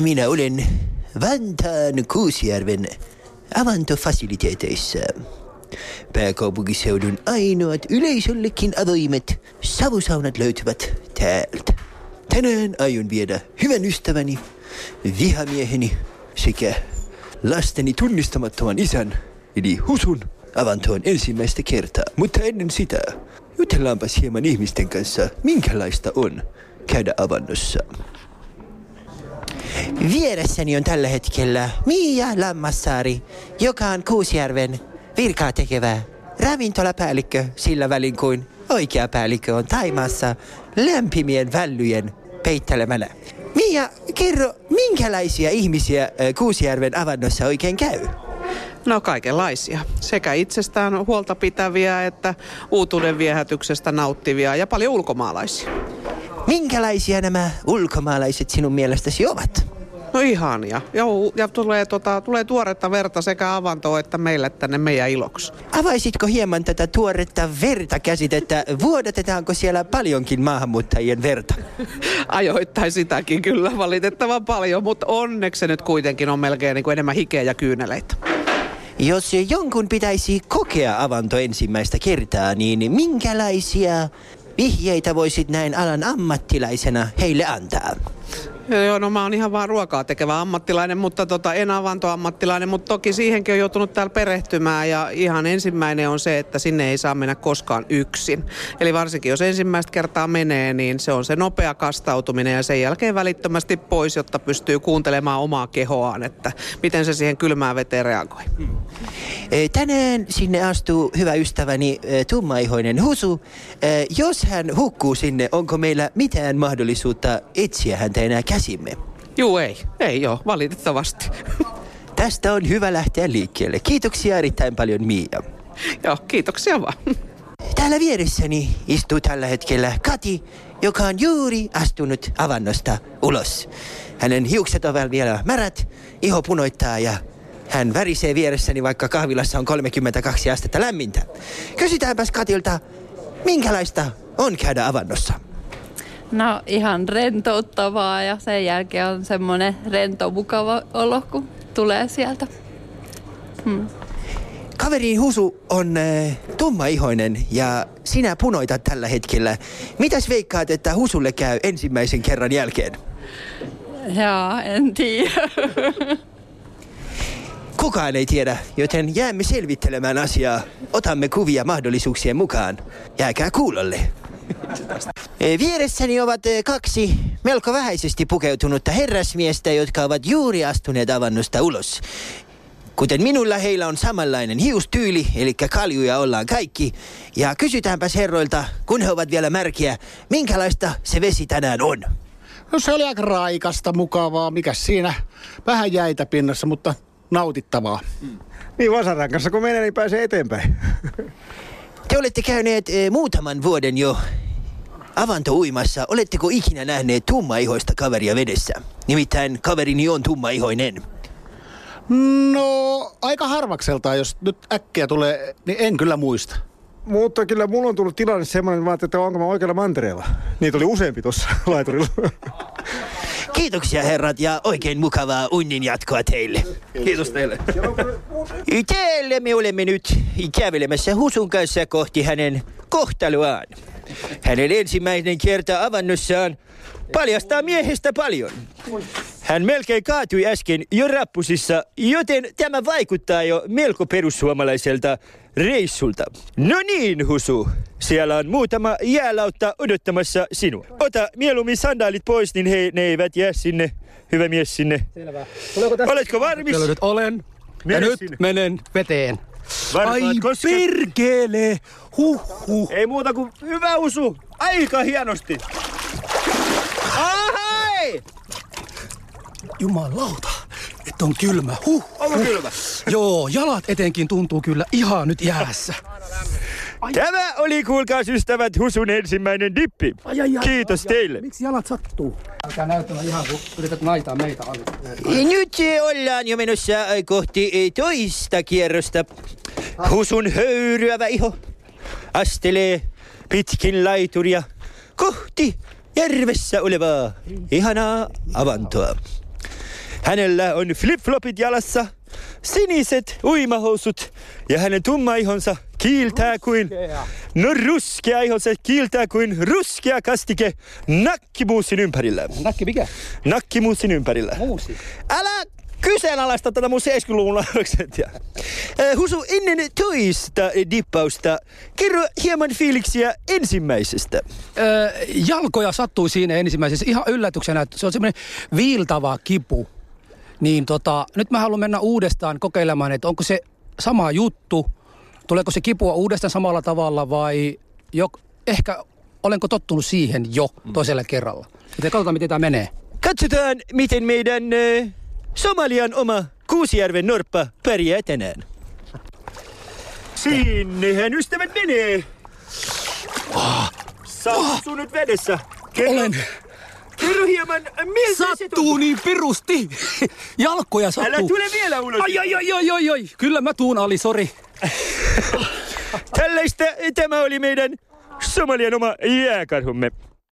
minä olen Vantaan Kuusjärven avantofasiliteeteissa. Pääkaupunkiseudun ainoat yleisöllekin avoimet savusaunat löytyvät täältä. Tänään aion viedä hyvän ystäväni, vihamieheni sekä lasteni tunnistamattoman isän, eli Husun, avantoon ensimmäistä kertaa. Mutta ennen sitä, jutellaanpas hieman ihmisten kanssa, minkälaista on käydä avannossa. Vieressäni on tällä hetkellä Mia Lammassaari, joka on Kuusjärven virkaa tekevä ravintolapäällikkö sillä välin kuin oikea päällikkö on Taimaassa lämpimien vällyjen peittelemänä. Mia, kerro, minkälaisia ihmisiä Kuusjärven avannossa oikein käy? No kaikenlaisia. Sekä itsestään huolta pitäviä että uutuuden viehätyksestä nauttivia ja paljon ulkomaalaisia. Minkälaisia nämä ulkomaalaiset sinun mielestäsi ovat? No ihania. Joo, ja tulee, tota, tulee tuoretta verta sekä avantoon että meille tänne meidän iloksi. Avaisitko hieman tätä tuoretta verta käsitettä? Vuodatetaanko siellä paljonkin maahanmuuttajien verta? Ajoittain sitäkin kyllä valitettavan paljon, mutta onneksi se nyt kuitenkin on melkein niin kuin enemmän hikeä ja kyyneleitä. Jos jonkun pitäisi kokea avanto ensimmäistä kertaa, niin minkälaisia vihjeitä voisit näin alan ammattilaisena heille antaa? Joo, no mä oon ihan vaan ruokaa tekevä ammattilainen, mutta tota, en avantoammattilainen, mutta toki siihenkin on joutunut täällä perehtymään ja ihan ensimmäinen on se, että sinne ei saa mennä koskaan yksin. Eli varsinkin jos ensimmäistä kertaa menee, niin se on se nopea kastautuminen ja sen jälkeen välittömästi pois, jotta pystyy kuuntelemaan omaa kehoaan, että miten se siihen kylmään veteen reagoi. E, Tänään sinne astuu hyvä ystäväni tummaihoinen Husu. Jos hän hukkuu sinne, onko meillä mitään mahdollisuutta etsiä häntä enää käsimme? Juu, ei. Ei joo, valitettavasti. Tästä on hyvä lähteä liikkeelle. Kiitoksia erittäin paljon Mia. joo, kiitoksia vaan. Täällä vieressäni istuu tällä hetkellä Kati, joka on juuri astunut avannosta ulos. Hänen hiukset ovat vielä märät, iho punoittaa ja hän värisee vieressäni, vaikka kahvilassa on 32 astetta lämmintä. Kysytäänpäs Katilta, minkälaista on käydä avannossa? No ihan rentouttavaa ja sen jälkeen on semmoinen rento mukava olo, kun tulee sieltä. Kaverin Husu on äh, tummaihoinen ja sinä punoitat tällä hetkellä. Mitäs veikkaat, että Husulle käy ensimmäisen kerran jälkeen? Jaa, en tiedä. Kukaan ei tiedä, joten jäämme selvittelemään asiaa. Otamme kuvia mahdollisuuksien mukaan. Jääkää kuulolle. E, Vieressäni ovat e, kaksi melko vähäisesti pukeutunutta herrasmiestä, jotka ovat juuri astuneet avannosta ulos. Kuten minulla, heillä on samanlainen hiustyyli, eli kaljuja ollaan kaikki. Ja kysytäänpäs herroilta, kun he ovat vielä märkiä, minkälaista se vesi tänään on. No se oli aika raikasta, mukavaa. Mikäs siinä? Vähän jäitä pinnassa, mutta nautittavaa. Niin vasaran kanssa kun menee, niin pääsee eteenpäin. Te olette käyneet e, muutaman vuoden jo avantouimassa. Oletteko ikinä nähneet tummaihoista kaveria vedessä? Nimittäin kaverini on tummaihoinen. No, aika harvakseltaan, jos nyt äkkiä tulee, niin en kyllä muista. Mutta kyllä mulla on tullut tilanne semmoinen, että, että onko mä oikealla mantereella. Niitä oli useampi tuossa laiturilla. Kiitoksia herrat ja oikein mukavaa unnin jatkoa teille. Kiitos teille. Täällä me olemme nyt kävelemässä Husun kanssa kohti hänen kohtaloaan. Hänen ensimmäinen kerta avannossaan paljastaa miehestä paljon. Hän melkein kaatui äsken jo rappusissa, joten tämä vaikuttaa jo melko perussuomalaiselta reissulta. No niin, Husu. Siellä on muutama jäälautta odottamassa sinua. Ota mieluummin sandaalit pois, niin he, ne eivät jää sinne. Hyvä mies sinne. Selvä. Oletko valmis? Nyt olen. Mene ja nyt sinne. menen veteen. Varpaat Ai kosket. perkele! Huh, huh. Ei muuta kuin hyvä usu. Aika hienosti. Ahai! Jumalauta, että on kylmä. Huh, Onko huh. kylmä? Joo, jalat etenkin tuntuu kyllä ihan nyt jäässä. Tämä oli, kuulkaas ystävät, Husun ensimmäinen dippi. Ai, ai, ai, Kiitos ai, ai. teille. Miksi jalat sattuu? Älkää näyttämään ihan kun yrität naitaa meitä alle. Nyt ollaan jo menossa kohti toista kierrosta. Husun höyryävä iho astelee pitkin laituria kohti järvessä olevaa ihanaa avantoa. Hänellä on flip-flopit jalassa, siniset uimahousut ja hänen tumma ihonsa kiiltää kuin... No ruskea ihonsa kiiltää kuin ruskea kastike nakkimuusin ympärillä. Nakki mikä? Nakkimuusin ympärillä. Muusi. Älä kyseenalaista tätä mun 70-luvun lauluksentia. Äh, Husu, ennen toista dippausta, kerro hieman fiiliksiä ensimmäisestä. Öö, jalkoja sattui siinä ensimmäisessä ihan yllätyksenä, että se on semmoinen viiltava kipu. Niin tota, nyt mä haluan mennä uudestaan kokeilemaan, että onko se sama juttu, tuleeko se kipua uudestaan samalla tavalla vai jo, ehkä olenko tottunut siihen jo toisella kerralla. Joten katsotaan, miten tämä menee. Katsotaan, miten meidän äh, Somalian oma Kuusijärven norppa pärjää tänään. Sinnehän ystävät menee. Sattuu nyt vedessä. Kerro, Olen. kerro hieman, miltä se Sattuu tuntuu? niin pirusti. Jalkoja sattuu. Älä tule vielä ulos. Ai, ai, ai, ai, ai, ai. Kyllä mä tuun Ali, sori. Tällaista tämä oli meidän Somalian oma jääkarhumme.